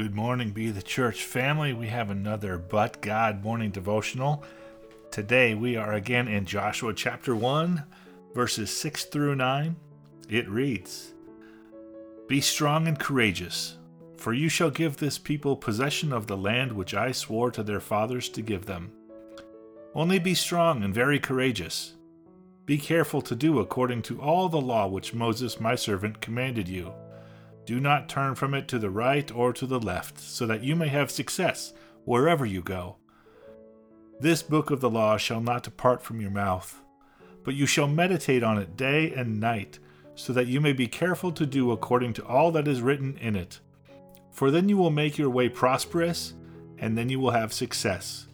Good morning, Be the Church family. We have another But God morning devotional. Today we are again in Joshua chapter 1, verses 6 through 9. It reads Be strong and courageous, for you shall give this people possession of the land which I swore to their fathers to give them. Only be strong and very courageous. Be careful to do according to all the law which Moses my servant commanded you. Do not turn from it to the right or to the left, so that you may have success wherever you go. This book of the law shall not depart from your mouth, but you shall meditate on it day and night, so that you may be careful to do according to all that is written in it. For then you will make your way prosperous, and then you will have success.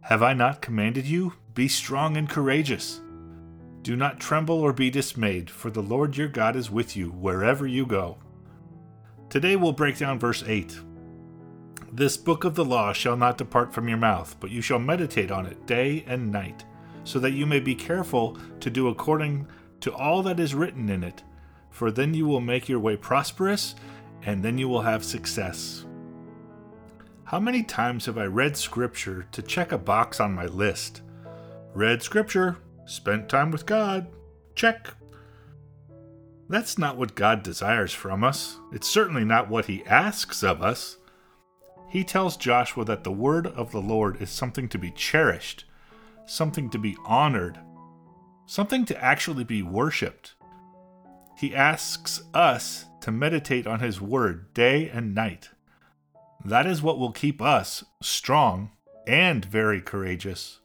Have I not commanded you? Be strong and courageous. Do not tremble or be dismayed, for the Lord your God is with you wherever you go. Today we'll break down verse 8. This book of the law shall not depart from your mouth, but you shall meditate on it day and night, so that you may be careful to do according to all that is written in it. For then you will make your way prosperous, and then you will have success. How many times have I read Scripture to check a box on my list? Read Scripture, Spent time with God. Check. That's not what God desires from us. It's certainly not what He asks of us. He tells Joshua that the word of the Lord is something to be cherished, something to be honored, something to actually be worshiped. He asks us to meditate on His word day and night. That is what will keep us strong and very courageous.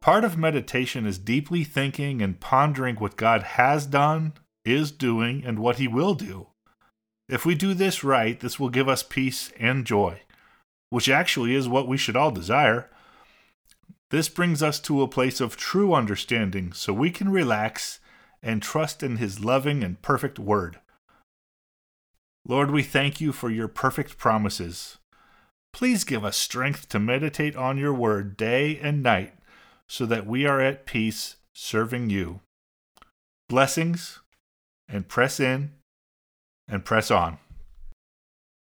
Part of meditation is deeply thinking and pondering what God has done, is doing, and what He will do. If we do this right, this will give us peace and joy, which actually is what we should all desire. This brings us to a place of true understanding so we can relax and trust in His loving and perfect Word. Lord, we thank you for your perfect promises. Please give us strength to meditate on your Word day and night so that we are at peace serving you. Blessings and press in and press on.